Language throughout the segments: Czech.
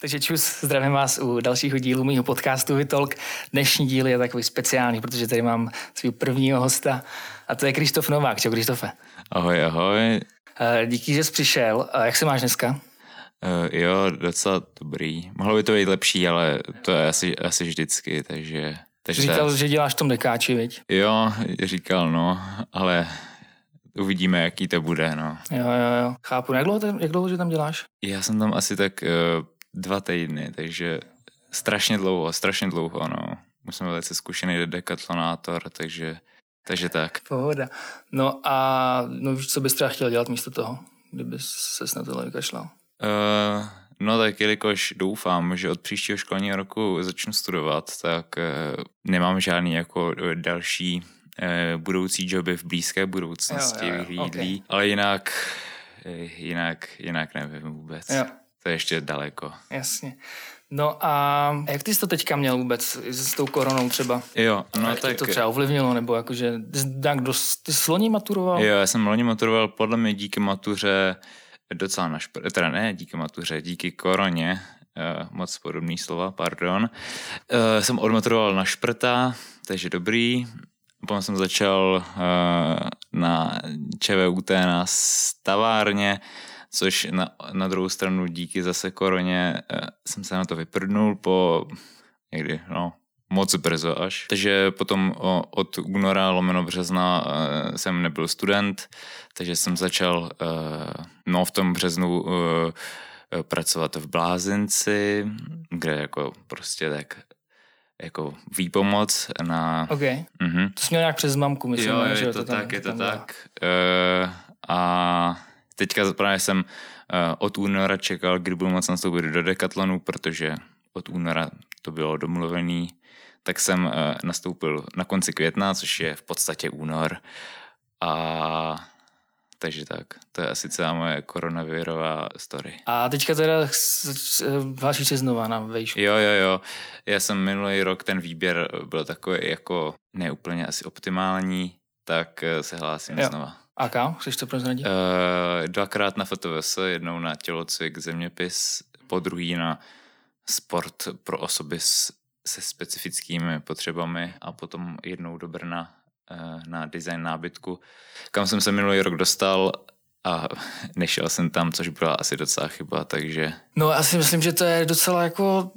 Takže čus, zdravím vás u dalšího dílu mého podcastu Vitolk. Dnešní díl je takový speciální, protože tady mám svého prvního hosta a to je Krištof Novák. Čau Krištofe. Ahoj, ahoj. Eh, díky, že jsi přišel. Jak se máš dneska? Uh, jo, docela dobrý. Mohlo by to být lepší, ale to je asi, asi vždycky, takže... takže říkal, že děláš v tom dekáči, viď? Jo, říkal, no, ale uvidíme, jaký to bude, no. Jo, jo, jo, chápu. Jak dlouho, jak dlouho že tam děláš? Já jsem tam asi tak uh, dva týdny, takže strašně dlouho, strašně dlouho, no. Už jsem velice zkušený dekatlonátor, takže, takže tak. Pohoda. No a no co bys třeba chtěl dělat místo toho, kdyby se na tohle vykašlal? Uh, no tak jelikož doufám, že od příštího školního roku začnu studovat, tak uh, nemám žádný jako další uh, budoucí joby v blízké budoucnosti vyhlídlý, okay. ale jinak, jinak, jinak nevím vůbec. Jo. To je ještě daleko. Jasně. No a jak ty jsi to teďka měl vůbec s tou koronou třeba? Jo, no jak tak... to třeba ovlivnilo, nebo jakože, tak dost, ty jsi loni maturoval? Jo, já jsem loni maturoval, podle mě díky matuře docela na špr... teda ne díky matuře, díky koroně, uh, moc podobný slova, pardon, uh, jsem odmaturoval na šprta, takže dobrý, Potom jsem začal uh, na ČVUT na stavárně, což na, na druhou stranu díky zase koroně uh, jsem se na to vyprdnul po někdy, no, moc brzo až. Takže potom od února lomeno března uh, jsem nebyl student, takže jsem začal uh, no v tom březnu pracovat v Blázinci, kde jako prostě tak jako výpomoc na... OK. Uh-huh. To jsi měl nějak přes mamku, myslím. Jo, je to, to tak, je to tak. Uh, a teďka právě jsem uh, od února čekal, kdy budu moc nastoupit do Decathlonu, protože od února to bylo domluvený, tak jsem uh, nastoupil na konci května, což je v podstatě únor. A takže tak, to je asi celá moje koronavirová story. A teďka teda hlásíš se znova na vejšku. Jo, jo, jo. Já jsem minulý rok, ten výběr byl takový jako neúplně asi optimální, tak eh, se hlásím jo. znova. A kam? Chceš to prozradit? Uh, dvakrát na FTVS, jednou na tělocvik, zeměpis, po druhý na sport pro osoby s, se specifickými potřebami a potom jednou do Brna Eh, na design nábytku, kam jsem se minulý rok dostal a nešel jsem tam, což byla asi docela chyba, takže... No já si myslím, že to je docela jako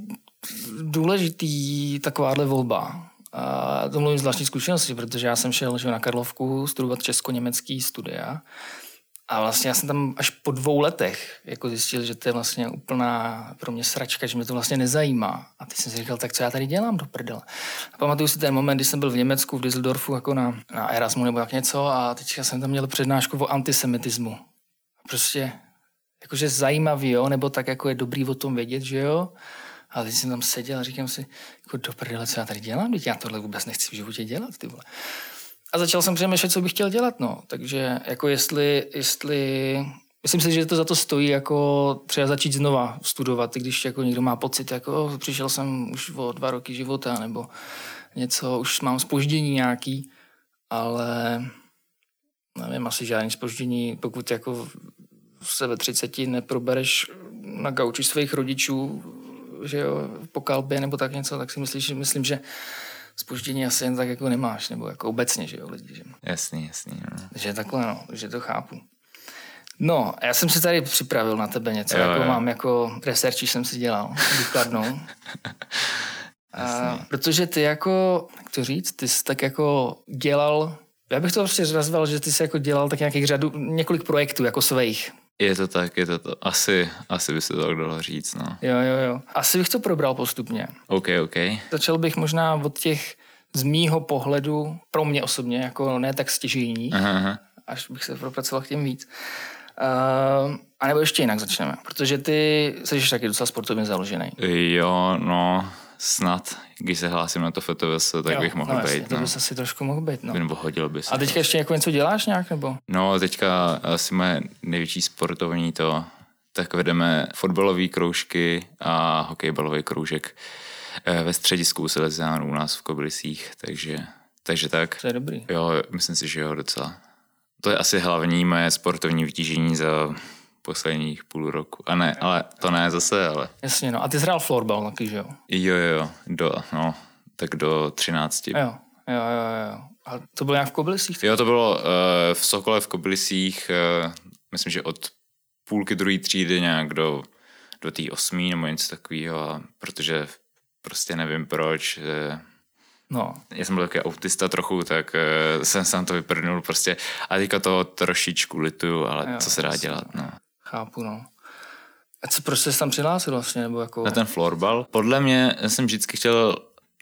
důležitý takováhle volba. A to mluvím z vlastní zkušenosti, protože já jsem šel že na Karlovku studovat česko-německý studia a vlastně já jsem tam až po dvou letech jako zjistil, že to je vlastně úplná pro mě sračka, že mě to vlastně nezajímá. A teď jsem si říkal, tak co já tady dělám do prdele. A pamatuju si ten moment, kdy jsem byl v Německu, v Düsseldorfu, jako na, na Erasmu nebo tak něco a teďka jsem tam měl přednášku o antisemitismu. Prostě jakože zajímavý, jo, nebo tak jako je dobrý o tom vědět, že jo. A teď jsem tam seděl a říkám si, jako do prdele, co já tady dělám, teď já tohle vůbec nechci v životě dělat, ty vole. A začal jsem přemýšlet, co bych chtěl dělat, no. Takže jako jestli, jestli Myslím si, že to za to stojí jako třeba začít znova studovat, když jako někdo má pocit, jako oh, přišel jsem už o dva roky života nebo něco, už mám spoždění nějaký, ale nevím, asi žádný spoždění, pokud jako se ve třiceti neprobereš na gauči svých rodičů, že jo, po kalbě nebo tak něco, tak si myslíš, myslím, že spoždění asi jen tak jako nemáš, nebo jako obecně, že jo, lidi. Že? Jasný, jasný. No. Že takhle, no, že to chápu. No, já jsem si tady připravil na tebe něco, jo, jako jo. mám jako research, jsem si dělal, důkladnou. A, protože ty jako, jak to říct, ty jsi tak jako dělal, já bych to prostě nazval, že ty jsi jako dělal tak nějakých řadu, několik projektů jako svých. Je to tak, je to to. Asi, asi by se to tak dalo říct, no. Jo, jo, jo. Asi bych to probral postupně. OK, OK. Začal bych možná od těch z mýho pohledu, pro mě osobně, jako ne tak stěžejní, aha, aha. až bych se propracoval k těm víc. Uh, a nebo ještě jinak začneme, protože ty jsi taky docela sportovně založený. Jo, no, snad, když se hlásím na to FTVS, tak jo, bych mohl no, být. To no. bys asi trošku mohl být, no. Nebo hodil by se. A teďka to. ještě jako něco děláš nějak, nebo? No, teďka asi moje největší sportovní to, tak vedeme fotbalové kroužky a hokejbalový kroužek eh, ve středisku Silesiánů u nás v Kobylisích, takže, takže tak. To je dobrý. Jo, myslím si, že jo, docela. To je asi hlavní moje sportovní vytížení za posledních půl roku. A ne, ale to ne zase, ale... Jasně, no. A ty jsi hrál florbal taky, že jo? Jo, jo, jo, do, no, tak do 13. Jo, jo, jo, jo. A to bylo nějak v Kobylisích? Jo, to bylo uh, v Sokole v Kobylisích, uh, myslím, že od půlky druhé třídy nějak do, do té osmí nebo něco takového, protože prostě nevím proč. Uh, No. Já jsem byl takový autista trochu, tak uh, jsem sám to vyprdnul prostě. A teďka to trošičku lituju, ale jo, co se dá dělat, no. Chápu, no. A co, proč jsi tam přihlásil vlastně, nebo jako... Na ten florbal? Podle mě jsem vždycky chtěl,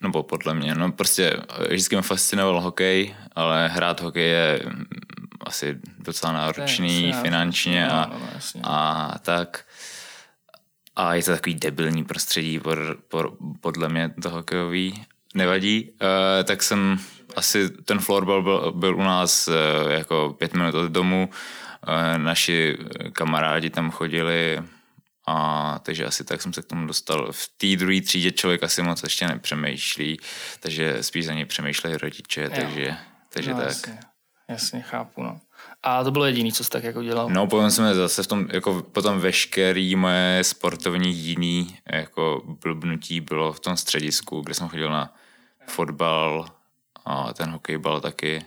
nebo podle mě, no prostě vždycky mě fascinoval hokej, ale hrát hokej je mm, asi docela náročný je, finančně no, a, no, no, a tak. A je to takový debilní prostředí pod, pod, podle mě to hokejový nevadí, uh, tak jsem asi ten florbal byl, byl u nás uh, jako pět minut od domu, naši kamarádi tam chodili a takže asi tak jsem se k tomu dostal. V té druhé třídě člověk asi moc ještě nepřemýšlí, takže spíš za něj přemýšlejí rodiče, jo. takže, takže no, tak. Jasně, jasně, chápu, no. A to bylo jediný, co jsi tak jako dělal? No, potom jsme zase v tom, jako potom veškerý moje sportovní jiný jako blbnutí bylo v tom středisku, kde jsem chodil na fotbal a ten hokejbal taky.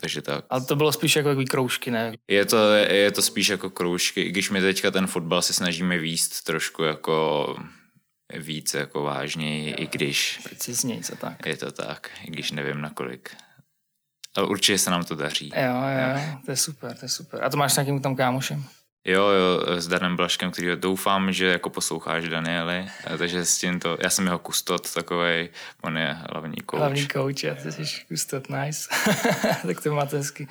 Takže tak. Ale to bylo spíš jako takový kroužky, ne? Je to, je to spíš jako kroužky, i když my teďka ten fotbal si snažíme výst trošku jako víc jako vážněji, i když... Precizněji, co tak. Je to tak, i když nevím nakolik. Ale určitě se nám to daří. Jo, jo, to je super, to je super. A to máš s nějakým tam kámošem? Jo, jo, s Danem Blaškem, který doufám, že jako posloucháš Danieli, takže s tímto, já jsem jeho kustot takový, on je hlavní kouč. Hlavní kouč, a ty jsi kustot, nice. tak to máte hezky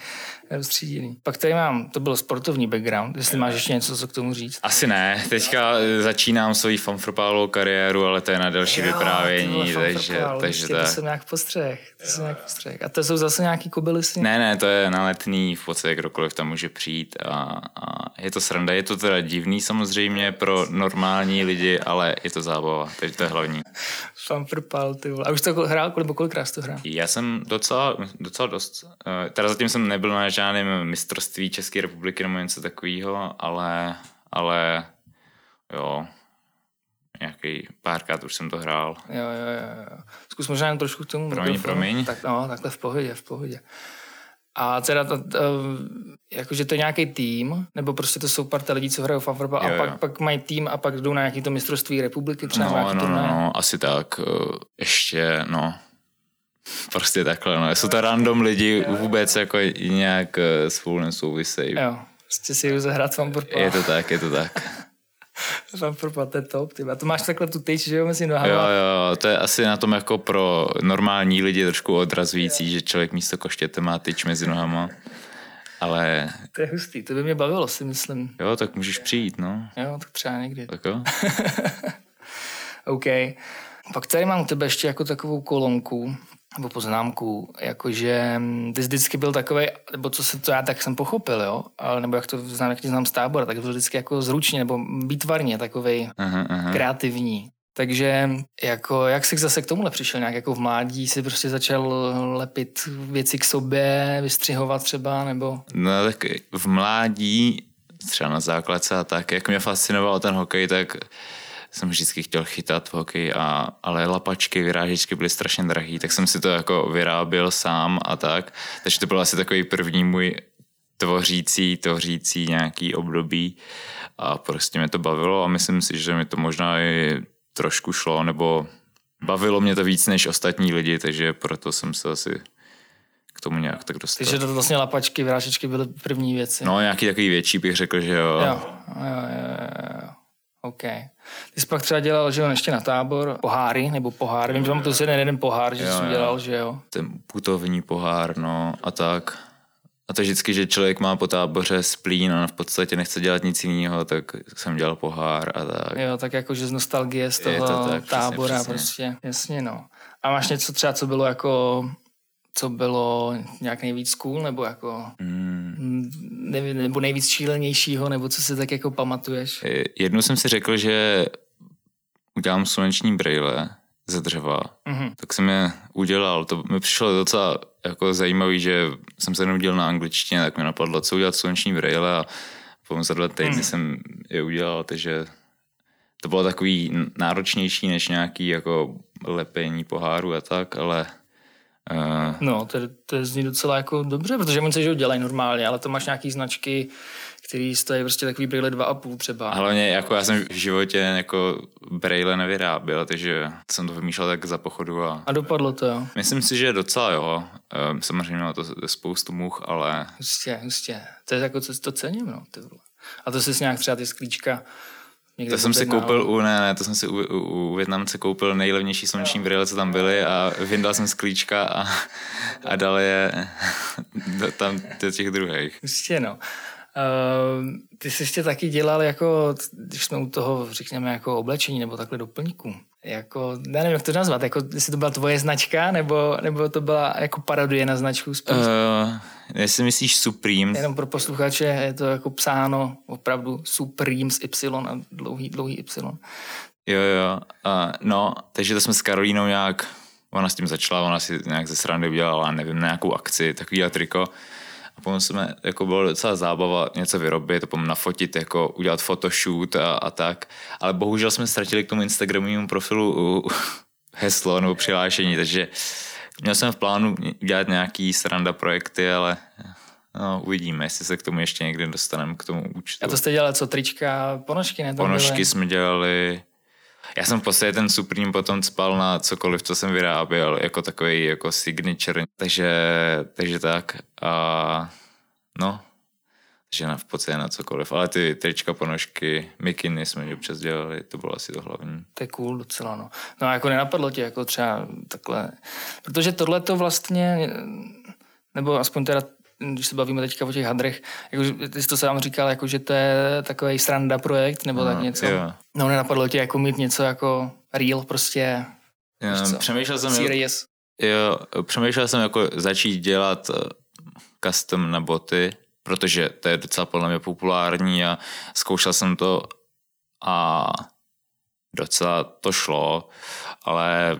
stříděný. Pak tady mám, to byl sportovní background, jestli máš ještě něco, co k tomu říct. Asi ne, teďka začínám svoji fanfrpálovou kariéru, ale to je na další jo, vyprávění, takže, takže tak. To jsem nějak postřeh, to jsem nějak postřeh. A to jsou zase nějaký kobylisy? Ne, ne, to je na letný, v podstatě kdokoliv tam může přijít a, a je to sranda. Je to teda divný samozřejmě pro normální lidi, ale je to zábava, takže to je hlavní. Fanfrpal, ty vole. A už to hrál, nebo kolikrát to hrál? Já jsem docela, docela dost. Eh, teda zatím jsem nebyl na žádném mistrovství České republiky nebo něco takového, ale, ale jo, nějaký párkrát už jsem to hrál. Jo, jo, jo. Zkus možná jen trošku k tomu. Promiň, promiň. Tak, no, takhle v pohodě, v pohodě. A teda to, to, jakože to je nějaký tým, nebo prostě to jsou parta lidí, co hrajou fanfarbal a pak, pak mají tým a pak jdou na nějaký to mistrovství republiky třeba no, no, no, no, asi tak. Eh, ještě, no, prostě takhle, no. Jsou to random lidi, jo. vůbec jako nějak eh, spolu nesouvisejí. Jo, prostě si jdu zahrát fanfarbal. Je to tak, je to tak. To je top, ty. A to máš takhle tu tyč, že jo, mezi nohama. Jo, jo, to je asi na tom jako pro normální lidi trošku odrazující, že člověk místo koštěte má tyč mezi nohama. Ale... To je hustý, to by mě bavilo, si myslím. Jo, tak můžeš přijít, no. Jo, tak třeba někdy. Tak jo. OK. Pak tady mám u tebe ještě jako takovou kolonku, nebo poznámku, jakože mm, ty jsi vždycky byl takový, nebo co se to já tak jsem pochopil, jo, ale nebo jak to znám, jak tě znám z tábora, tak byl vždycky jako zručně nebo výtvarně takový kreativní. Takže jako, jak jsi zase k tomu přišel? Nějak jako v mládí si prostě začal lepit věci k sobě, vystřihovat třeba, nebo? No tak v mládí, třeba na základce a tak, jak mě fascinoval ten hokej, tak jsem vždycky chtěl chytat v hokej, a, ale lapačky, vyrážečky byly strašně drahý, tak jsem si to jako vyráběl sám a tak. Takže to byl asi takový první můj tvořící, tvořící nějaký období a prostě mě to bavilo a myslím si, že mi to možná i trošku šlo, nebo bavilo mě to víc než ostatní lidi, takže proto jsem se asi k tomu nějak tak dostal. Takže to vlastně lapačky, vyrážečky byly první věci. No, nějaký takový větší bych řekl, že jo. Jo, jo, jo, jo. OK. Ty jsi pak třeba dělal, že jo, ještě na tábor, poháry, nebo pohár. Vím, že mám to jeden, jeden pohár, že jo, jsi dělal, že jo. Ten putovní pohár, no a tak. A to vždycky, že člověk má po táboře splín a v podstatě nechce dělat nic jiného, tak jsem dělal pohár a tak. Jo, tak jako, že z nostalgie z toho to tak, tábora přesně, přesně. prostě, jasně no. A máš něco třeba, co bylo jako co bylo nějak nejvíc cool, nebo jako hmm. nevím, nebo nejvíc šílenějšího, nebo co si tak jako pamatuješ? Jednou jsem si řekl, že udělám sluneční brýle ze dřeva, mm-hmm. tak jsem je udělal. To mi přišlo docela jako zajímavý, že jsem se jenom dělal na angličtině, tak mi napadlo, co udělat sluneční brýle a potom za dva týdny hmm. jsem je udělal, takže to bylo takový náročnější než nějaký jako lepení poháru a tak, ale Uh... No, to, to zní docela jako dobře, protože oni se že ho dělají normálně, ale to máš nějaký značky, který stojí prostě takový brýle dva a půl třeba. Hlavně jako já jsem v životě jako brýle nevyráběl, takže jsem to vymýšlel tak za pochodu. A, a dopadlo to, jo? Myslím si, že docela jo. Um, samozřejmě má to spoustu much, ale... Jistě, jistě. To je jako, co to cením, no. Ty vole. A to jsi nějak třeba ty sklíčka Někde to jsem si koupil u, ne, ne, to jsem si u, u, u Větnamce koupil nejlevnější sluneční brýle, co tam byly a vyndal jsem z klíčka a, a dal je tam do těch druhých. Jistě, no. Uh, ty jsi ještě taky dělal jako, když jsme u toho, řekněme, jako oblečení nebo takhle doplňku. Jako, já nevím, jak to nazvat, jako, jestli to byla tvoje značka, nebo, nebo to byla jako parodie na značku spíš? Uh, jestli myslíš Supreme. Jenom pro posluchače je to jako psáno opravdu Supreme s Y a dlouhý, dlouhý Y. Jo, jo. Uh, no, takže to jsme s Karolínou nějak, ona s tím začala, ona si nějak ze srandy udělala, nevím, nějakou akci, takový triko. A potom jsme, jako bylo docela zábava něco vyrobit, potom nafotit, jako udělat photoshoot a, a tak. Ale bohužel jsme ztratili k tomu Instagramovému profilu heslo nebo přihlášení, takže měl jsem v plánu dělat nějaký sranda projekty, ale No, uvidíme, jestli se k tomu ještě někdy dostaneme, k tomu účtu. A to jste dělali co, trička, ponožky, ne? Ponožky byly? jsme dělali, já jsem v podstatě ten Supreme potom spal na cokoliv, co jsem vyráběl, jako takový jako signature, takže, takže tak. A no, že na, v podstatě na cokoliv. Ale ty trička, ponožky, mikiny jsme občas dělali, to bylo asi to hlavní. To je cool docela, no. No a jako nenapadlo tě jako třeba takhle, protože tohle to vlastně, nebo aspoň teda když se bavíme teďka o těch hadrech, jako, ty jsi to sám říkal, jako, že to je takový sranda projekt, nebo no, tak něco. Jo. No nenapadlo tě jako mít něco jako real, prostě. Jo, přemýšlel jsem, serious. Jo, přemýšlel jsem jako začít dělat eh, custom na boty, protože to je docela podle mě populární a zkoušel jsem to a docela to šlo, ale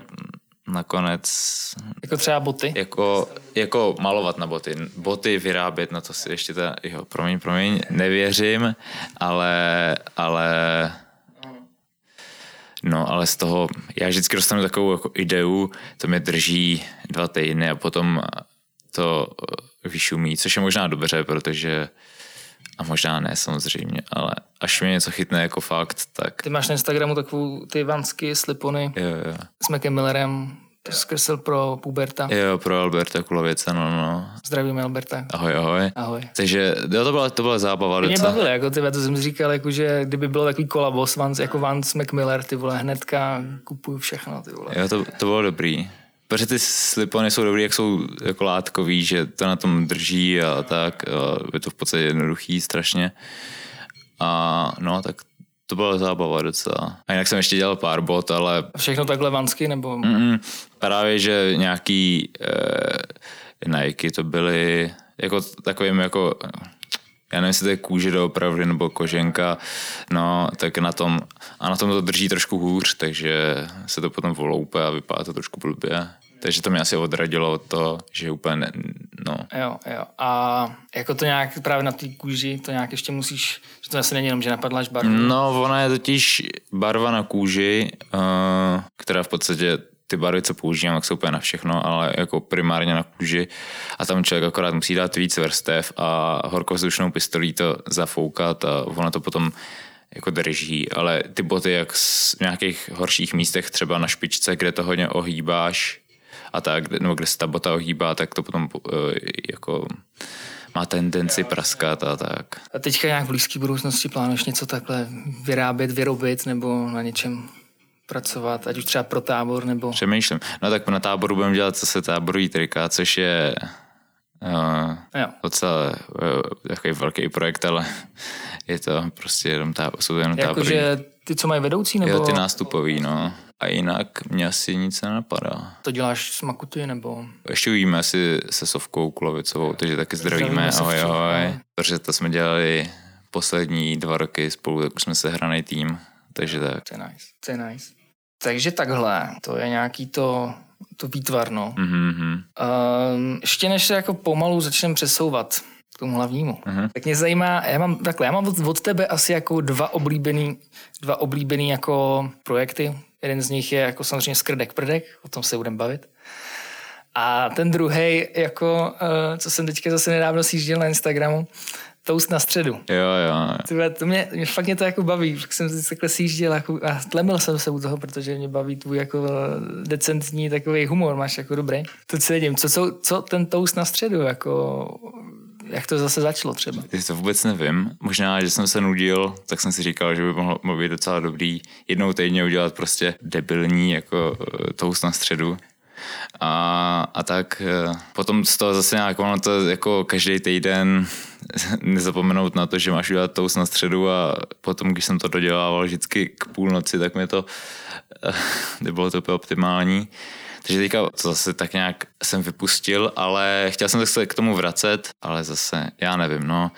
nakonec... Jako třeba boty? Jako, jako malovat na boty. Boty vyrábět, na to si ještě ta, jo, promiň, promiň, nevěřím, ale, ale No, ale z toho, já vždycky dostanu takovou jako ideu, to mě drží dva týdny a potom to vyšumí, což je možná dobře, protože a možná ne samozřejmě, ale až mě něco chytne jako fakt, tak... Ty máš na Instagramu takovou ty vansky, slipony jo, jo. s Macem Millerem, zkresl pro Puberta. Jo, pro Alberta Kulovice, no, no. Zdravíme Alberta. Ahoj, ahoj. Ahoj. Takže jo, to byla, to byla zábava. Mě bavilo, jako ty, to jsem říkal, jako, že kdyby bylo takový kolabo s Vance, jako Vance McMiller, ty vole, hnedka kupuju všechno, ty vole. Jo, to, to bylo dobrý. Protože ty slipony jsou dobrý, jak jsou jako látkový, že to na tom drží a tak. A je to v podstatě jednoduchý strašně. A no, tak to byla zábava docela. A jinak jsem ještě dělal pár bot, ale... Všechno takhle vansky, nebo? Mm-mm, právě, že nějaký eh, Nike to byly jako takovým jako já nevím, jestli to je kůže doopravdy nebo koženka, no, tak na tom, a na tom to drží trošku hůř, takže se to potom voloupe a vypadá to trošku blbě. Takže to mě asi odradilo od toho, že úplně, ne, no. Jo, jo. A jako to nějak právě na té kůži, to nějak ještě musíš, že to asi není jenom, že napadláš barvu. No, ona je totiž barva na kůži, uh, která v podstatě ty barvy, co používám, tak jsou úplně na všechno, ale jako primárně na kůži. A tam člověk akorát musí dát víc vrstev a horkovzdušnou pistolí to zafoukat a ono to potom jako drží, ale ty boty jak v nějakých horších místech, třeba na špičce, kde to hodně ohýbáš a tak, nebo kde se ta bota ohýbá, tak to potom uh, jako má tendenci praskat a tak. A teďka nějak v blízké budoucnosti plánuješ něco takhle vyrábět, vyrobit nebo na něčem pracovat, ať už třeba pro tábor nebo... Přemýšlím. No tak na táboru budeme dělat zase táborový trika, což je uh, jo. docela uh, takový velký projekt, ale je to prostě jenom tá, jsou to jenom jako, tábory. Jakože ty, co mají vedoucí, nebo... Jo, ty nástupový, no. A jinak mě asi nic nenapadá. To děláš s Makuty, nebo? Ještě uvíme si se Sovkou Kulovicovou, takže taky zdravíme, zdravíme ahoj, ahoj. Protože to jsme dělali poslední dva roky spolu, tak už jsme se hraný tým, takže tak. To je nice, to je nice. Takže takhle, to je nějaký to, to výtvarno. Mm-hmm. Uh, ještě než se jako pomalu začneme přesouvat k tomu hlavnímu. Uh-huh. Tak mě zajímá, já mám takhle, já mám od, od tebe asi jako dva oblíbený, dva oblíbený jako projekty. Jeden z nich je jako samozřejmě skrdek prdek, o tom se budeme bavit. A ten druhý, jako, uh, co jsem teďka zase nedávno sjížděl na Instagramu, toast na středu. Jo, jo. Tyhle, to mě, mě, fakt mě to jako baví, tak jsem si takhle sjížděl jako, a tlemil jsem se u toho, protože mě baví tvůj jako decentní takový humor, máš jako dobrý. To cením. Co, co, co ten toast na středu, jako jak to zase začalo třeba? Já to vůbec nevím. Možná, že jsem se nudil, tak jsem si říkal, že by mohlo, mohlo být docela dobrý jednou týdně udělat prostě debilní jako eh, toast na středu. A, a tak eh, potom z toho zase nějak ono to jako každý týden nezapomenout na to, že máš udělat toast na středu a potom, když jsem to dodělával vždycky k půlnoci, tak mi to eh, nebylo to úplně optimální. Takže teďka to zase tak nějak jsem vypustil, ale chtěl jsem se k tomu vracet, ale zase já nevím, no,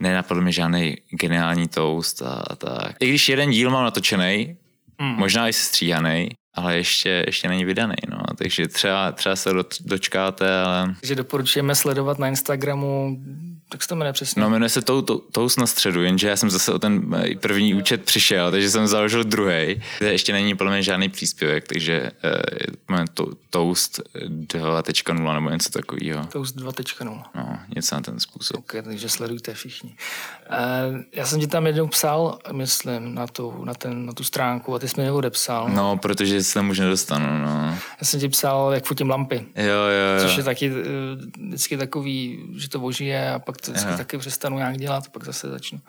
nenapadl mi žádný geniální toast a, a tak. I když jeden díl mám natočený, mm. možná i stříhaný, ale ještě, ještě není vydaný, no. Takže třeba, třeba se do, dočkáte, ale... Takže doporučujeme sledovat na Instagramu tak se to jmenuje přesně. No, jmenuje se tou, tou, na středu, jenže já jsem zase o ten eh, první účet přišel, takže jsem založil druhý. Ještě není podle mě žádný příspěvek, takže uh, to, Toast 2.0 nebo něco takového. Toast 2.0. No, něco na ten způsob. Okay, takže sledujte všichni. Uh, já jsem ti tam jednou psal, myslím, na tu, na, ten, na tu stránku a ty jsi mi neodepsal. No, protože se tam už nedostanu, no. Já jsem ti psal, jak fotím lampy. Jo, jo, jo. Což je taky uh, vždycky takový, že to boží a pak to vždycky Aha. taky přestanu nějak dělat, pak zase začnu.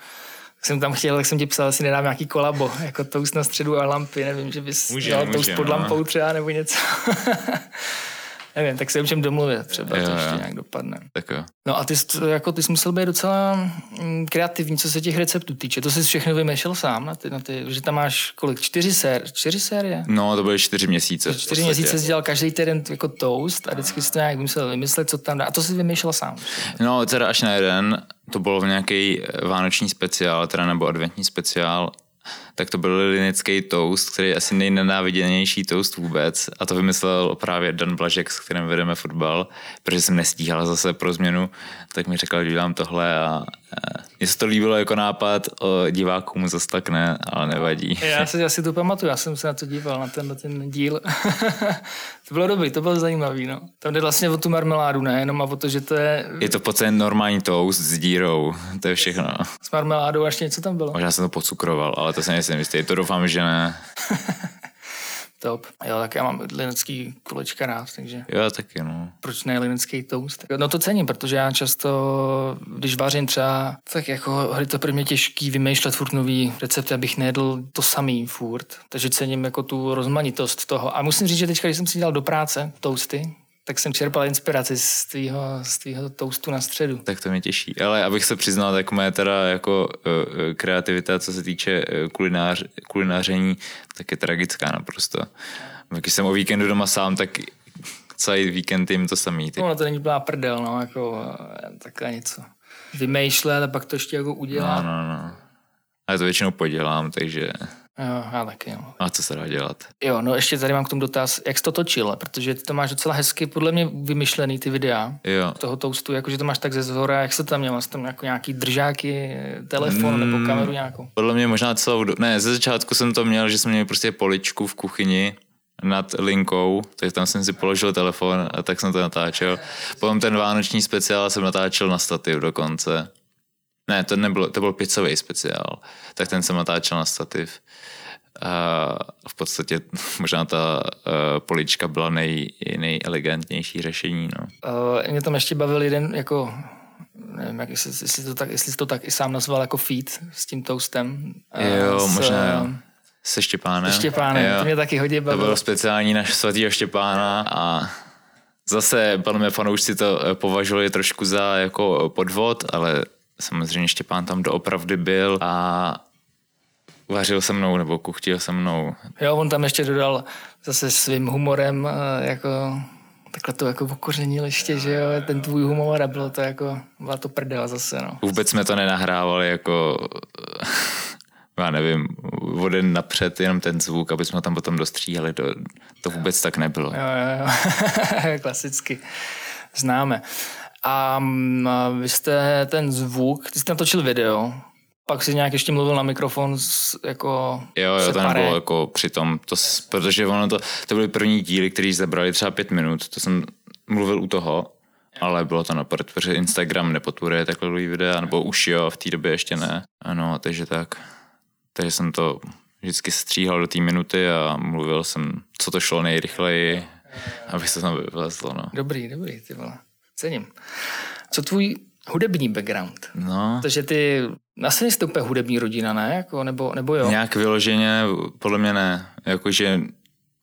Tak jsem tam chtěl, tak jsem ti psal, asi nedám nějaký kolabo, jako toast na středu a lampy, nevím, že bys může, dělal může, toast pod no. lampou třeba nebo něco. Nevím, tak se čem domluvit, třeba jo, to ještě jo. nějak dopadne. Tak jo. No a ty, jako ty jsi musel být docela mm, kreativní, co se těch receptů týče. To jsi všechno vymýšlel sám, na ty, na ty, že tam máš kolik, čtyři, sér, čtyři série? No, to byly čtyři měsíce. Čtyři měsíce jsi dělal každý týden jako toast a vždycky jsi to nějak musel vymyslet, co tam dá. A to jsi vymýšlel sám. No, teda až na jeden, to bylo v nějaký vánoční speciál, teda nebo adventní speciál, tak to byl linický toast, který je asi nejnenáviděnější toast vůbec. A to vymyslel právě Dan Blažek, s kterým vedeme fotbal, protože jsem nestíhal zase pro změnu, tak mi řekl, že dělám tohle a mně se to líbilo jako nápad, o divákům zase tak ne, ale nevadí. Já si asi to pamatuju, já jsem se na to díval, na ten, na ten díl. to bylo dobrý, to bylo zajímavý, no. Tam jde vlastně o tu marmeládu, ne, jenom a o to, že to je... Je to podstatě normální toast s dírou, to je všechno. S marmeládou až něco tam bylo. Možná jsem to pocukroval, ale to se nejsem jistý, to doufám, že ne. Top. Jo, tak já mám linecký kulečka rád, takže... Jo, taky, no. Proč ne linecký toast? No to cením, protože já často, když vařím třeba, tak jako je to pro mě těžký vymýšlet furt nový recepty, abych nejedl to samý furt. Takže cením jako tu rozmanitost toho. A musím říct, že teďka, když jsem si dělal do práce toasty, tak jsem čerpal inspiraci z tvýho, z tvýho toastu na středu. Tak to mě těší. Ale abych se přiznal, tak moje teda jako uh, kreativita, co se týče uh, kulinář, kulináření, tak je tragická naprosto. Když jsem o víkendu doma sám, tak celý víkend jim to samý. Ty. No, to není byla prdel, no, jako takhle něco. Vymýšlet a pak to ještě jako udělat. No, no, no. Ale to většinou podělám, takže... Jo, já taky. Jo. A co se dá dělat? Jo, no ještě tady mám k tomu dotaz, jak jsi to točil, protože ty to máš docela hezky, podle mě vymyšlený ty videa jo. toho toastu, jakože to máš tak ze zhora, jak se tam měl, máš tam jako nějaký držáky, telefon mm, nebo kameru nějakou? Podle mě možná celou, ne, ze začátku jsem to měl, že jsem měl prostě poličku v kuchyni, nad linkou, takže tam jsem si položil telefon a tak jsem to natáčel. Potom ten vánoční speciál jsem natáčel na stativ dokonce. Ne, to nebylo, to byl pizzový speciál, tak ten jsem natáčel na stativ. A v podstatě možná ta uh, polička byla nej, nejelegantnější řešení. No. Uh, mě tam ještě bavil jeden jako nevím, jak, jestli, jestli, to tak, jestli to tak i sám nazval jako feed s tím toastem. Jo, s, možná jo. Se Štěpánem. Se Štěpánem, jo. to mě taky hodně bavilo. To bylo speciální naš svatýho Štěpána a zase mě fanoušci to považovali trošku za jako podvod, ale samozřejmě Štěpán tam doopravdy byl a vařil se mnou nebo kuchtil se mnou. Jo, on tam ještě dodal zase svým humorem eh, jako takhle to jako okořenil ještě, že jo, ten tvůj humor a bylo to jako, byla to prdela zase, no. Vůbec jsme to nenahrávali jako, já nevím, o den napřed jenom ten zvuk, aby jsme tam potom dostříhali, to, to vůbec tak nebylo. Jo, jo, jo, klasicky, známe. A mm, a vy jste ten zvuk, ty jste natočil video, pak si nějak ještě mluvil na mikrofon s, jako Jo, jo, to nebylo jako přitom, to, protože ono to, to byly první díly, které zabrali třeba pět minut, to jsem mluvil u toho, ale bylo to na prd, protože Instagram nepodporuje takhle dlouhý videa, nebo už jo, v té době ještě ne. Ano, takže tak. Takže jsem to vždycky stříhal do té minuty a mluvil jsem, co to šlo nejrychleji, aby se tam vylezlo, no. Dobrý, dobrý, ty vole. Cením. Co tvůj hudební background? No, Takže ty, asi nejste úplně hudební rodina, ne? Jako, nebo, nebo jo? nějak vyloženě, podle mě ne, jakože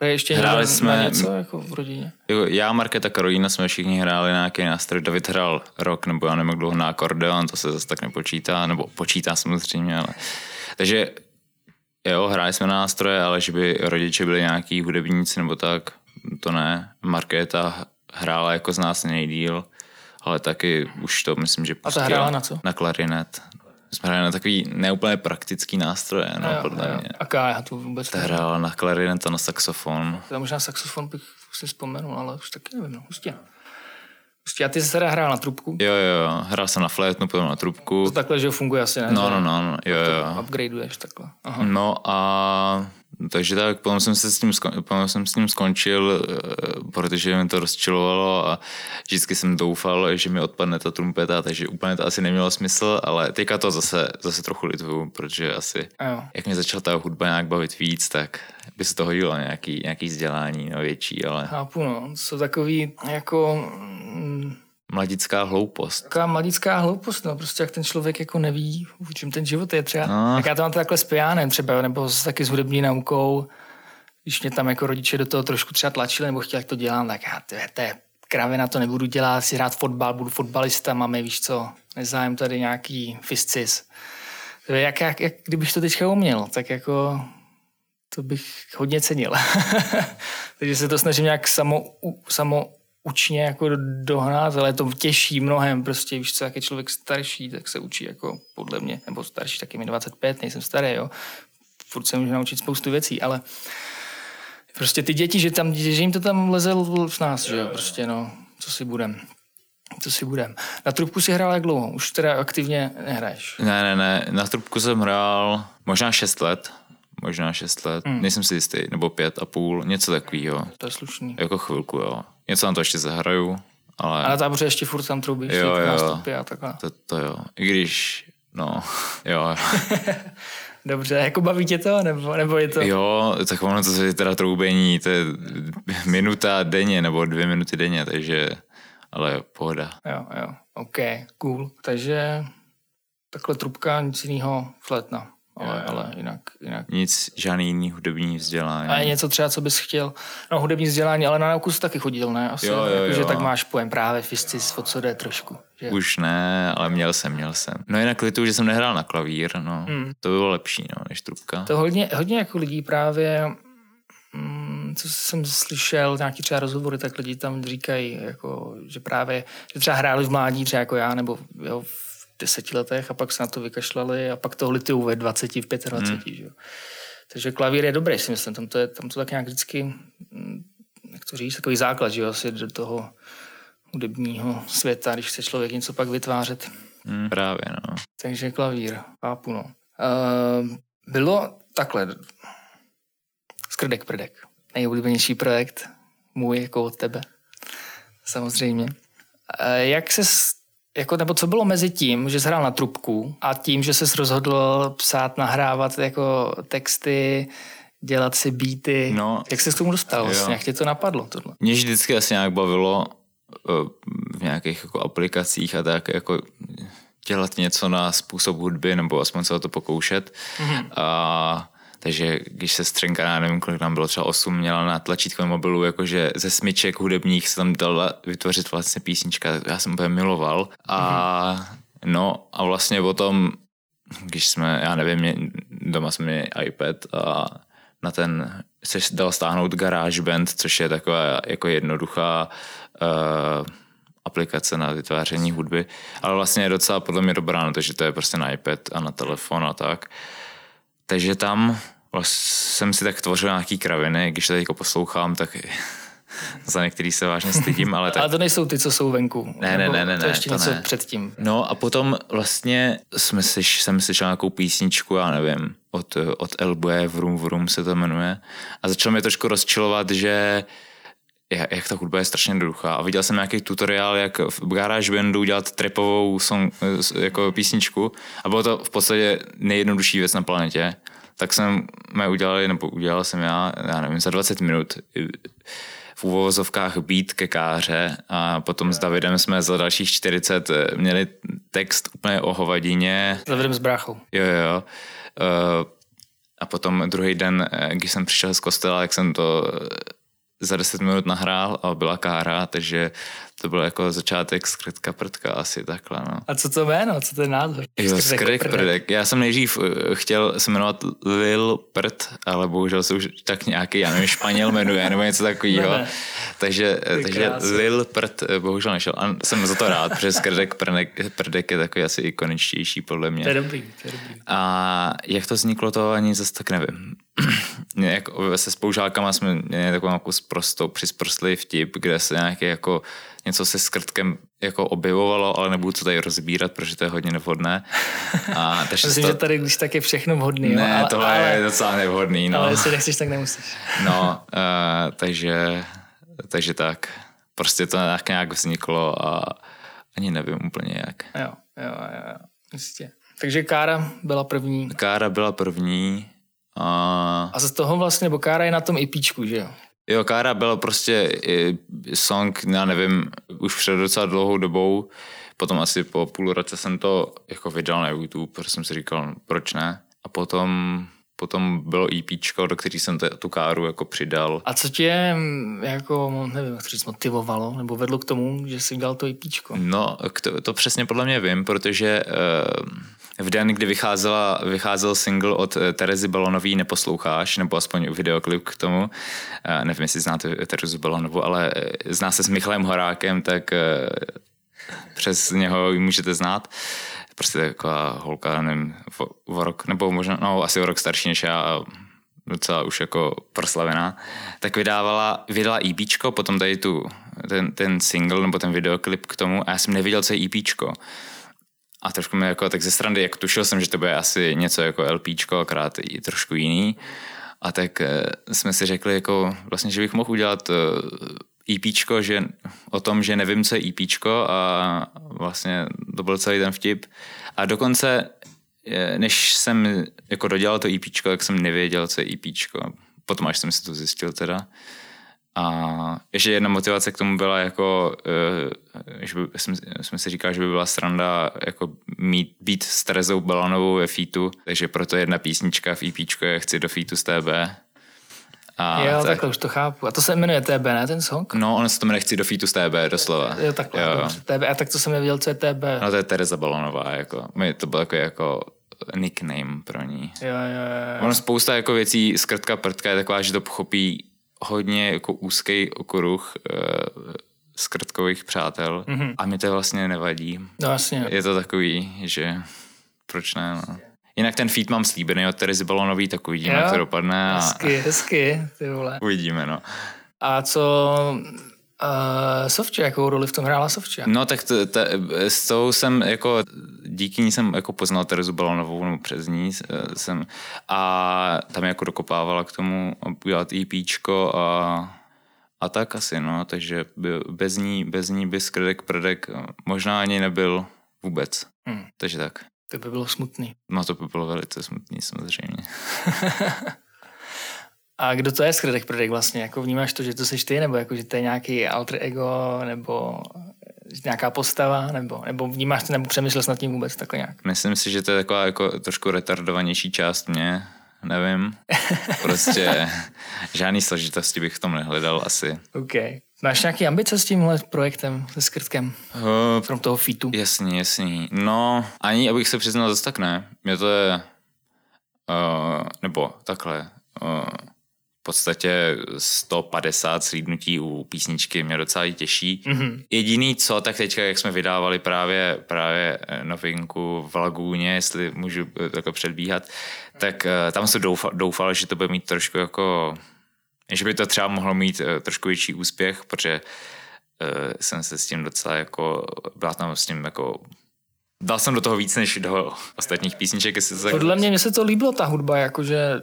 ještě Hráli jsme- něco jako v rodině? Jo, Já, Markéta, Karolína jsme všichni hráli na nějaký nástroj. David hrál rok, nebo já nevím, jak dlouho na akordeon, to se zase tak nepočítá, nebo počítá samozřejmě, ale... Takže jo, hráli jsme na nástroje, ale že by rodiče byli nějaký hudebníci nebo tak, to ne. Markéta hrála jako z nás nejdíl, ale taky už to myslím, že A ta pustila. hrála na co? Na klarinet. Jsme hráli na takový neúplně praktický nástroje, no, Jo, podle jo. mě. A Ká, já to vůbec Ta hrála na klarinet a na saxofon. Já možná saxofon bych si vzpomenul, ale už taky nevím, no, hustě. Hustě. A ty jsi teda hrál na trubku? Jo, jo, jo, hrál jsem na flétnu, potom na trubku. To takhle, že funguje asi, ne? No, no, no, no, jo, jo. Upgradeuješ takhle. Aha. No a takže tak, potom jsem, se s tím, skon- potom jsem s ním skončil, eh, protože mi to rozčilovalo a vždycky jsem doufal, že mi odpadne ta trumpeta, takže úplně to asi nemělo smysl, ale teďka to zase, zase trochu lituju, protože asi, jo. jak mě začala ta hudba nějak bavit víc, tak by se to hodilo nějaký, nějaký vzdělání no, větší, ale Chápu, no. Jsou takový jako mm, mladická hloupost. taková mladická hloupost, no. Prostě jak ten člověk jako neví, v čem ten život je třeba. No. Jak já to mám takhle s pijánem třeba, nebo s, taky s hudební naukou. Když mě tam jako rodiče do toho trošku třeba tlačili, nebo chtěli, jak to dělám, tak já, to je, to je kravina, to nebudu dělat, si hrát fotbal, budu fotbalista, máme, víš co, nezájem tady nějaký fiscis. To jak, jak, jak, kdybych to teďka uměl, tak jako to bych hodně cenil. Takže se to snažím nějak samo, samo učně jako dohnat, ale to těžší mnohem, prostě víš co, jak je člověk starší, tak se učí jako podle mě, nebo starší, taky mi 25, nejsem starý, jo. Furt se můžu naučit spoustu věcí, ale prostě ty děti, že, tam, že jim to tam leze v nás, že jo, prostě no, co si budem. Co si budem. Na trubku si hrál jak dlouho? Už teda aktivně nehraješ. Ne, ne, ne, na trubku jsem hrál možná 6 let, možná 6 let, hmm. nejsem si jistý, nebo pět a půl, něco takového. To je slušný. Jako chvilku, jo. Něco tam to ještě zahraju, ale A na táboře ještě furt tam troubíš, Jo, jo. nástupy a takhle. to, to jo. I když, no, jo. Dobře, jako baví tě to, nebo, nebo je to... Jo, tak ono to je teda troubení, to je minuta denně, nebo dvě minuty denně, takže, ale pohoda. Jo, jo, OK, cool. Takže takhle trubka, nic jiného, flétna. Ale, ale jinak, jinak. Nic, žádný jiný hudební vzdělání. A je něco třeba, co bys chtěl? No, hudební vzdělání, ale na nauku jsi taky chodil, ne? Asi, Jo, jo, jako, že jo. tak máš pojem právě fiscis, o co jde trošku. Že? Už ne, ale měl jsem, měl jsem. No jinak lituju, že jsem nehrál na klavír, no. Hmm. To by bylo lepší, no, než trubka. To hodně, hodně jako lidí právě, mm, co jsem slyšel, nějaký třeba rozhovory, tak lidi tam říkají, jako, že právě, že třeba hráli v mládí, třeba jako já, nebo jo, v deseti letech a pak se na to vykašlali a pak to litují ve 20, v 25, hmm. že. Takže klavír je dobrý, si myslím, tam to, je, tam to tak nějak vždycky, mm, jak to říct, takový základ, že jo, asi do toho hudebního světa, když chce člověk něco pak vytvářet. Hmm, právě, no. Takže klavír, chápu, no. Uh, bylo takhle. Skrdek prdek. Nejoblíbenější projekt. Můj, jako od tebe. Samozřejmě. Uh, jak se jako, nebo co bylo mezi tím, že jsi hrál na trubku a tím, že jsi rozhodl psát, nahrávat jako texty, dělat si beaty. No. jak se k tomu dostal? Jo. Vlastně, jak tě to napadlo tohle? Mě vždycky asi nějak bavilo eh, v nějakých jako aplikacích a tak jako dělat něco na způsob hudby nebo aspoň se o to pokoušet. Mm-hmm. A takže když se střenka, já nevím, kolik tam bylo, třeba 8, měla na tlačítkovém mobilu, jakože ze smyček hudebních se tam dala vytvořit vlastně písnička, já jsem úplně miloval. A mm-hmm. no a vlastně potom, když jsme, já nevím, mě, doma jsme měli iPad a na ten se dal stáhnout GarageBand, což je taková jako jednoduchá uh, aplikace na vytváření hudby, ale vlastně je docela podle mě dobrá na to, že to je prostě na iPad a na telefon a tak. Takže tam jsem si tak tvořil nějaký kraviny, když to teď poslouchám, tak za některý se vážně stydím, ale tak... Ale to nejsou ty, co jsou venku. Ne, ne, ne, ne, to ještě to něco ne. předtím. No a potom vlastně jsme slyš, jsem slyšel nějakou písničku, já nevím, od, od Elboje, Vrum Vrum se to jmenuje. A začalo mě trošku rozčilovat, že jak, ta hudba je strašně jednoduchá. A viděl jsem nějaký tutoriál, jak v GarageBandu udělat trapovou song, jako písničku a bylo to v podstatě nejjednodušší věc na planetě. Tak jsem mě udělali, nebo udělal jsem já, já nevím, za 20 minut v uvozovkách být ke káře a potom s Davidem jsme za dalších 40 měli text úplně o hovadině. S Davidem s bráchou. Jo, jo. Uh, a potom druhý den, když jsem přišel z kostela, jak jsem to za 10 minut nahrál a byla kára, takže to byl jako začátek skrytka prdka asi takhle, no. A co to jméno, co to je název? Jo, skryt prdek. Já jsem nejdřív chtěl se jmenovat Lil Prd, ale bohužel se už tak nějaký, já nevím, Španěl jmenuje, nebo něco takového. Ne, ne. Takže, takže Lil Prd bohužel nešel. A jsem za to rád, protože skrytek prdek, prdek je takový asi ikoničtější podle mě. To je dobrý, to je dobrý. A jak to vzniklo, to ani zase tak nevím. jak se spolužákama jsme měli takovou jako prostou přisprostlý vtip, kde se nějaký jako něco se skrtkem jako objevovalo, ale nebudu to tady rozbírat, protože to je hodně nevhodné. A, takže Myslím, to... že tady když tak je všechno vhodný. Ne, jo, ale, tohle ale, je docela nevhodný. No. Ale jestli nechceš, tak nemusíš. No, uh, takže, takže tak. Prostě to nějak, nějak vzniklo a ani nevím úplně jak. Jo, jo, jo, jistě. Takže Kára byla první. Kára byla první. A... a z toho vlastně, nebo Kára je na tom IPčku, že jo? Jo, Kára byl prostě song, já nevím, už před docela dlouhou dobou, potom asi po půl roce jsem to jako vydal na YouTube, protože jsem si říkal, proč ne. A potom potom bylo EP, do který jsem t- tu káru jako přidal. A co tě jako, nevím, jak to motivovalo, nebo vedlo k tomu, že jsi dal to EP? No, to, to přesně podle mě vím, protože uh, v den, kdy vycházela, vycházel single od eh, Terezy Balonový Neposloucháš, nebo aspoň videoklip k tomu, uh, nevím, jestli znáte Terezu Balonovu, ale zná se s Michalem Horákem, tak uh, přes něho ji můžete znát. Prostě taková holka, nevím, o, rok, nebo možná, no asi o rok starší než já a docela už jako proslavená, tak vydávala, vydala EP, potom tady tu, ten, ten single nebo ten videoklip k tomu a já jsem neviděl, co je EP. A trošku mi jako tak ze strany, jak tušil jsem, že to bude asi něco jako LP, akorát i trošku jiný. A tak e, jsme si řekli, jako vlastně, že bych mohl udělat EP, že, o tom, že nevím, co je EP a vlastně to byl celý ten vtip. A dokonce, než jsem jako dodělal to EP, tak jsem nevěděl, co je EP. Potom až jsem si to zjistil teda. A ještě jedna motivace k tomu byla jako, eh, že by, jsme, jsme si říkali, že by byla sranda jako mít, být s Terezou Balanovou ve featu, takže proto jedna písnička v EP je Chci do featu s TB. A jo, tak... takhle už to chápu. A to se jmenuje TB, ne, ten song? No, on se to jmenuje Chci do featu s TB, doslova. Jo, takhle. Jo. TB, a tak to jsem nevěděl, co je TB. No, to je Tereza Balonová, jako. My, to bylo jako, jako nickname pro ní. Jo, jo, jo. Ono spousta jako věcí, skrtka prdka je taková, že to pochopí hodně jako úzký okruh uh, skrtkových přátel mm-hmm. a mi to vlastně nevadí. No jasně. Je to takový, že proč ne, no. Jinak ten feed mám slíbený od Terezy Balonový, tak uvidíme, jak to dopadne. A... Hezky, hezky, ty vole. Uvidíme, no. A co Uh, Sovče, jakou roli v tom hrála Sovče? No tak t, t, s tou jsem jako, díky ní jsem jako poznal Terezu Balonovou, nebo přes ní jsem, a tam jako dokopávala k tomu udělat EPčko a, a tak asi, no, takže bez ní, bez ní by skredek prdek možná ani nebyl vůbec, hmm. takže tak. To by bylo smutný. No to by bylo velice smutný samozřejmě. A kdo to je Skredek Prodek vlastně? Jako vnímáš to, že to seš ty, nebo jako, že to je nějaký alter ego, nebo nějaká postava, nebo, nebo vnímáš to, nebo přemýšlel nad tím vůbec takhle nějak? Myslím si, že to je taková jako trošku retardovanější část mě, nevím. Prostě žádný složitosti bych v tom nehledal asi. OK. Máš nějaké ambice s tímhle projektem, se Skrtkem? Uh, Krom toho fitu? Jasný, jasný. No, ani abych se přiznal zase tak ne. Mě to je, uh, nebo takhle, uh, podstatě 150 slídnutí u písničky mě docela těší. Mm-hmm. Jediný co, tak teďka, jak jsme vydávali právě, právě eh, novinku v Lagúně, jestli můžu jako předbíhat, tak uh, tam se doufal, doufal, že to bude mít trošku jako Že by to třeba mohlo mít uh, trošku větší úspěch, protože uh, jsem se s tím docela jako, byla tam s tím jako Dal jsem do toho víc než do ostatních písniček. Jestli tak... Podle mě, mně se to líbilo, ta hudba, jakože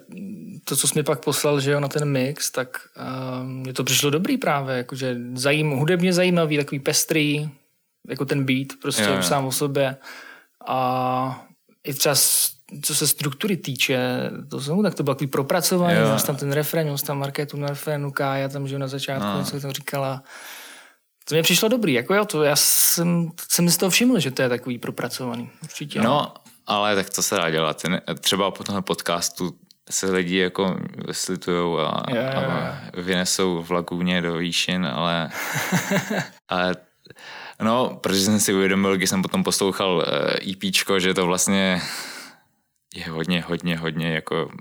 to, co jsi mi pak poslal, že jo, na ten mix, tak uh, mně to přišlo dobrý právě, jakože zajím, hudebně zajímavý, takový pestrý, jako ten beat, prostě jo, jo. sám o sobě. A i třeba co se struktury týče, to jsem, tak to bylo takový propracování, jo. tam ten refren, tam Marketu na refrenu, Kája tam, že na začátku no. něco tam říkala. To mi přišlo dobrý, jako jo, to já jsem, jsem z toho všiml, že to je takový propracovaný, určitě. No, ale tak to se dá dělat. Třeba po tomhle podcastu se lidi jako vyslitujou a, jo, jo, jo. a vynesou v lagůně do výšin, ale, ale no, protože jsem si uvědomil, když jsem potom poslouchal EPčko, eh, e že to vlastně je hodně, hodně, hodně jako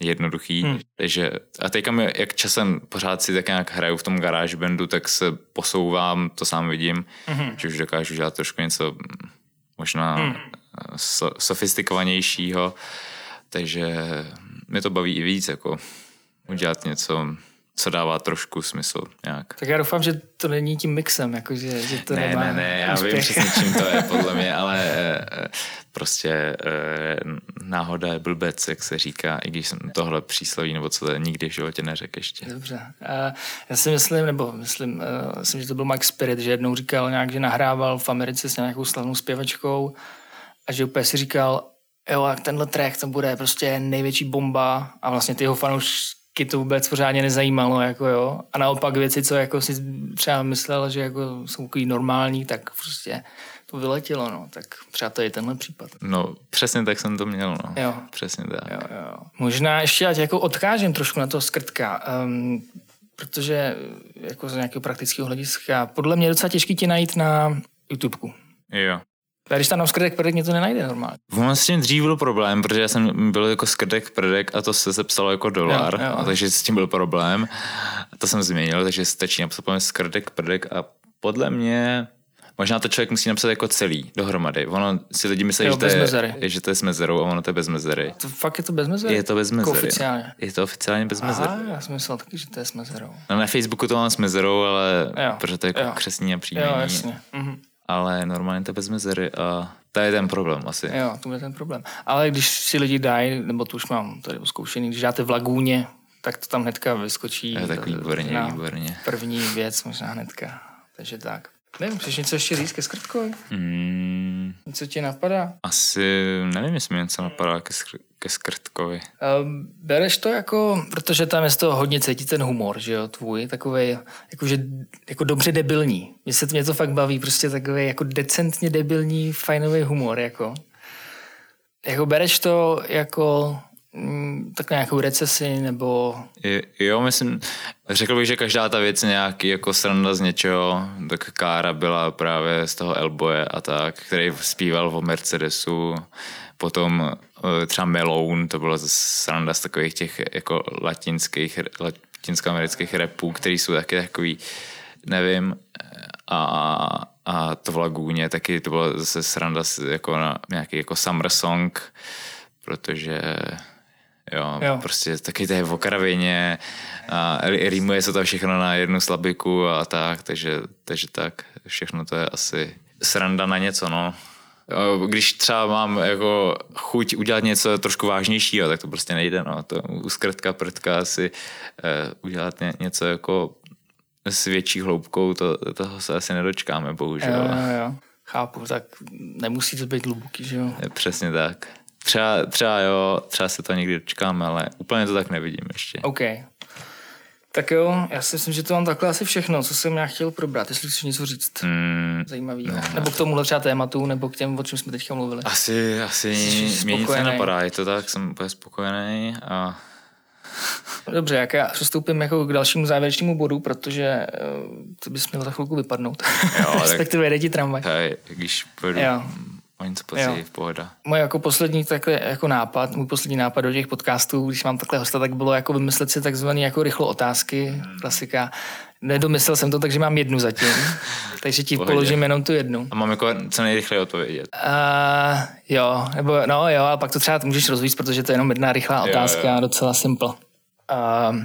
jednoduchý. Hmm. Takže, a teďka mi, jak časem pořád si tak nějak hraju v tom garáž bandu, tak se posouvám, to sám vidím, hmm. že už dokážu dělat trošku něco možná hmm. so, sofistikovanějšího, takže mě to baví i víc, jako udělat něco co dává trošku smysl nějak. Tak já doufám, že to není tím mixem, jako že, to ne, nemá Ne, ne, já úspěch. vím přesně, čím to je podle mě, ale eh, prostě eh, náhoda je blbec, jak se říká, i když jsem tohle přísloví, nebo co to je, nikdy v životě neřekl ještě. Dobře. Já si myslím, nebo myslím, eh, myslím, že to byl Mike Spirit, že jednou říkal nějak, že nahrával v Americe s nějakou slavnou zpěvačkou a že úplně si říkal, jo, jak tenhle track to bude prostě největší bomba a vlastně ty jeho fanoušky taky to vůbec pořádně nezajímalo, jako jo. A naopak věci, co jako si třeba myslel, že jako jsou takový normální, tak prostě to vyletělo, no. Tak třeba to je tenhle případ. No, přesně tak jsem to měl, no. Jo. Přesně tak. Jo, jo. Možná ještě ať jako odkážem trošku na toho skrtka, um, protože jako z nějakého praktického hlediska, podle mě je docela těžký tě najít na YouTubeku. Jo. A když tam na skrdek prdek, mě to nenajde normálně. Tím dřív byl problém, protože já jsem byl jako skrdek prdek a to se sepsalo jako dolar, jo, jo. A takže s tím byl problém. A to jsem změnil, takže stačí napsat skrdek prdek a podle mě Možná to člověk musí napsat jako celý, dohromady. Ono si lidi myslí, že, to je, že to je s mezerou a ono to je bez mezery. To fakt je to bez mezery? Je to bez mezery. Jako oficiálně. Je to oficiálně bez mezery. Aha, já jsem myslel taky, že to je s mezerou. No na Facebooku to mám s mezerou, ale jo. protože to je jako jo. křesní a příjmení. Jo, jasně. Mhm ale normálně to bez mezery a to je ten problém asi. Jo, to je ten problém. Ale když si lidi dají, nebo to už mám tady zkoušený, když dáte v lagůně, tak to tam hnedka vyskočí. Je tak výborně, výborně. První věc možná hnedka. Takže tak. Nevím, chceš něco ještě říct ke Skrtkovi? Mm. Něco ti napadá? Asi nevím, jestli mi něco napadá ke, skr- ke Skrtkovi. Um, bereš to jako, protože tam je z toho hodně cítit ten humor, že jo, tvůj, takový jakože, jako dobře debilní. Mně se mě to fakt baví, prostě takový jako decentně debilní, fajnový humor, jako. Jako bereš to jako Mm, tak nějakou recesi nebo... Jo, myslím, řekl bych, že každá ta věc nějaký jako sranda z něčeho, tak Kára byla právě z toho Elboje a tak, který zpíval o Mercedesu, potom třeba Meloun, to bylo sranda z takových těch jako latinských, latinskoamerických repů, který jsou taky takový, nevím, a, a to v Lagůně taky to bylo zase sranda jako na nějaký jako summer song, protože Jo, jo. prostě taky to je v okravině a rýmuje se to všechno na jednu slabiku a tak, takže, takže tak, všechno to je asi sranda na něco, no. Když třeba mám jako chuť udělat něco trošku vážnějšího, tak to prostě nejde, no. To uskrtka, prdka asi uh, udělat ně, něco jako s větší hloubkou, to, toho se asi nedočkáme, bohužel. Jo, jo, jo. Chápu, tak nemusí to být hluboký, že jo? Přesně tak. Třeba, třeba jo, třeba se to někdy dočkáme, ale úplně to tak nevidím ještě. OK. Tak jo, já si myslím, že to mám takhle asi všechno, co jsem já chtěl probrat, jestli chceš něco říct mm, zajímavý. Ne, nebo k tomuhle třeba tématu, nebo k těm, o čem jsme teďka mluvili. Asi, asi mě nic nenapadá, je to tak, jsem úplně spokojený a Dobře, jak já přistoupím jako k dalšímu závěrečnému bodu, protože uh, to bys měl za chvilku vypadnout. Jo, Respektive jde ti tramvaj. Hej, když půjdu, jo. O něco později, v pohoda. Můj jako poslední takhle jako nápad, můj poslední nápad do těch podcastů, když mám takhle hosta, tak bylo jako vymyslet si takzvaný jako rychlo otázky, hmm. klasika. Nedomyslel jsem to, takže mám jednu zatím. takže ti Pohodě. položím jenom tu jednu. A mám jako co nejrychleji odpovědět. Uh, jo, nebo no jo, a pak to třeba můžeš rozvíjet, protože to je jenom jedna rychlá otázka, jo, jo. docela simple. Uh,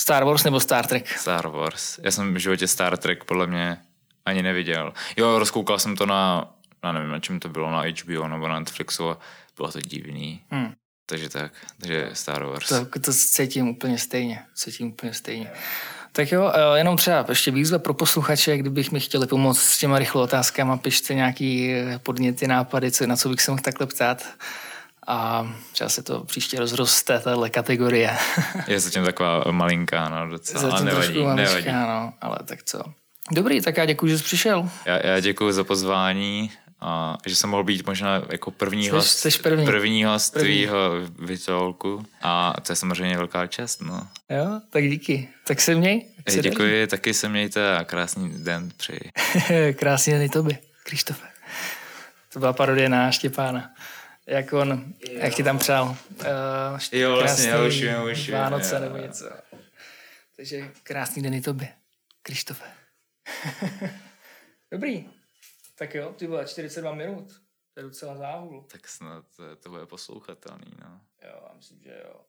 Star Wars nebo Star Trek? Star Wars. Já jsem v životě Star Trek podle mě ani neviděl. Jo, rozkoukal jsem to na, já nevím, na čem to bylo, na HBO nebo na Netflixu a bylo to divný. Hmm. Takže tak, takže Star Wars. To, to cítím úplně stejně, cítím úplně stejně. Tak jo, eh, jenom třeba ještě výzva pro posluchače, kdybych mi chtěli pomoct s těma rychlou otázkama, pište nějaký podněty, nápady, co, na co bych se mohl takhle ptát. A třeba se to příště rozroste, tahle kategorie. Je zatím taková malinká, no docela, zatím ale nevadí, maličká, nevadí. No, ale tak co. Dobrý, tak já děkuji, že jsi přišel. Já, já děkuji za pozvání a že jsem mohl být možná jako první host, jsi první. první host první. tvýho vytolku a to je samozřejmě velká čest, no. Jo, tak díky. Tak se měj. Se děkuji, daří. taky se mějte a krásný den přeji. krásný den i tobě, Krištofe. To byla parodie na Štěpána. Jak on, jo. jak ti tam přál. Uh, jo, vlastně, já už, já už. Vánoce jo. nebo něco. Takže krásný den i tobě, Krištofe. Dobrý. Tak jo, ty vole, 42 minut. To je docela záhul. Tak snad to bude poslouchatelný, no. Jo, myslím, že jo.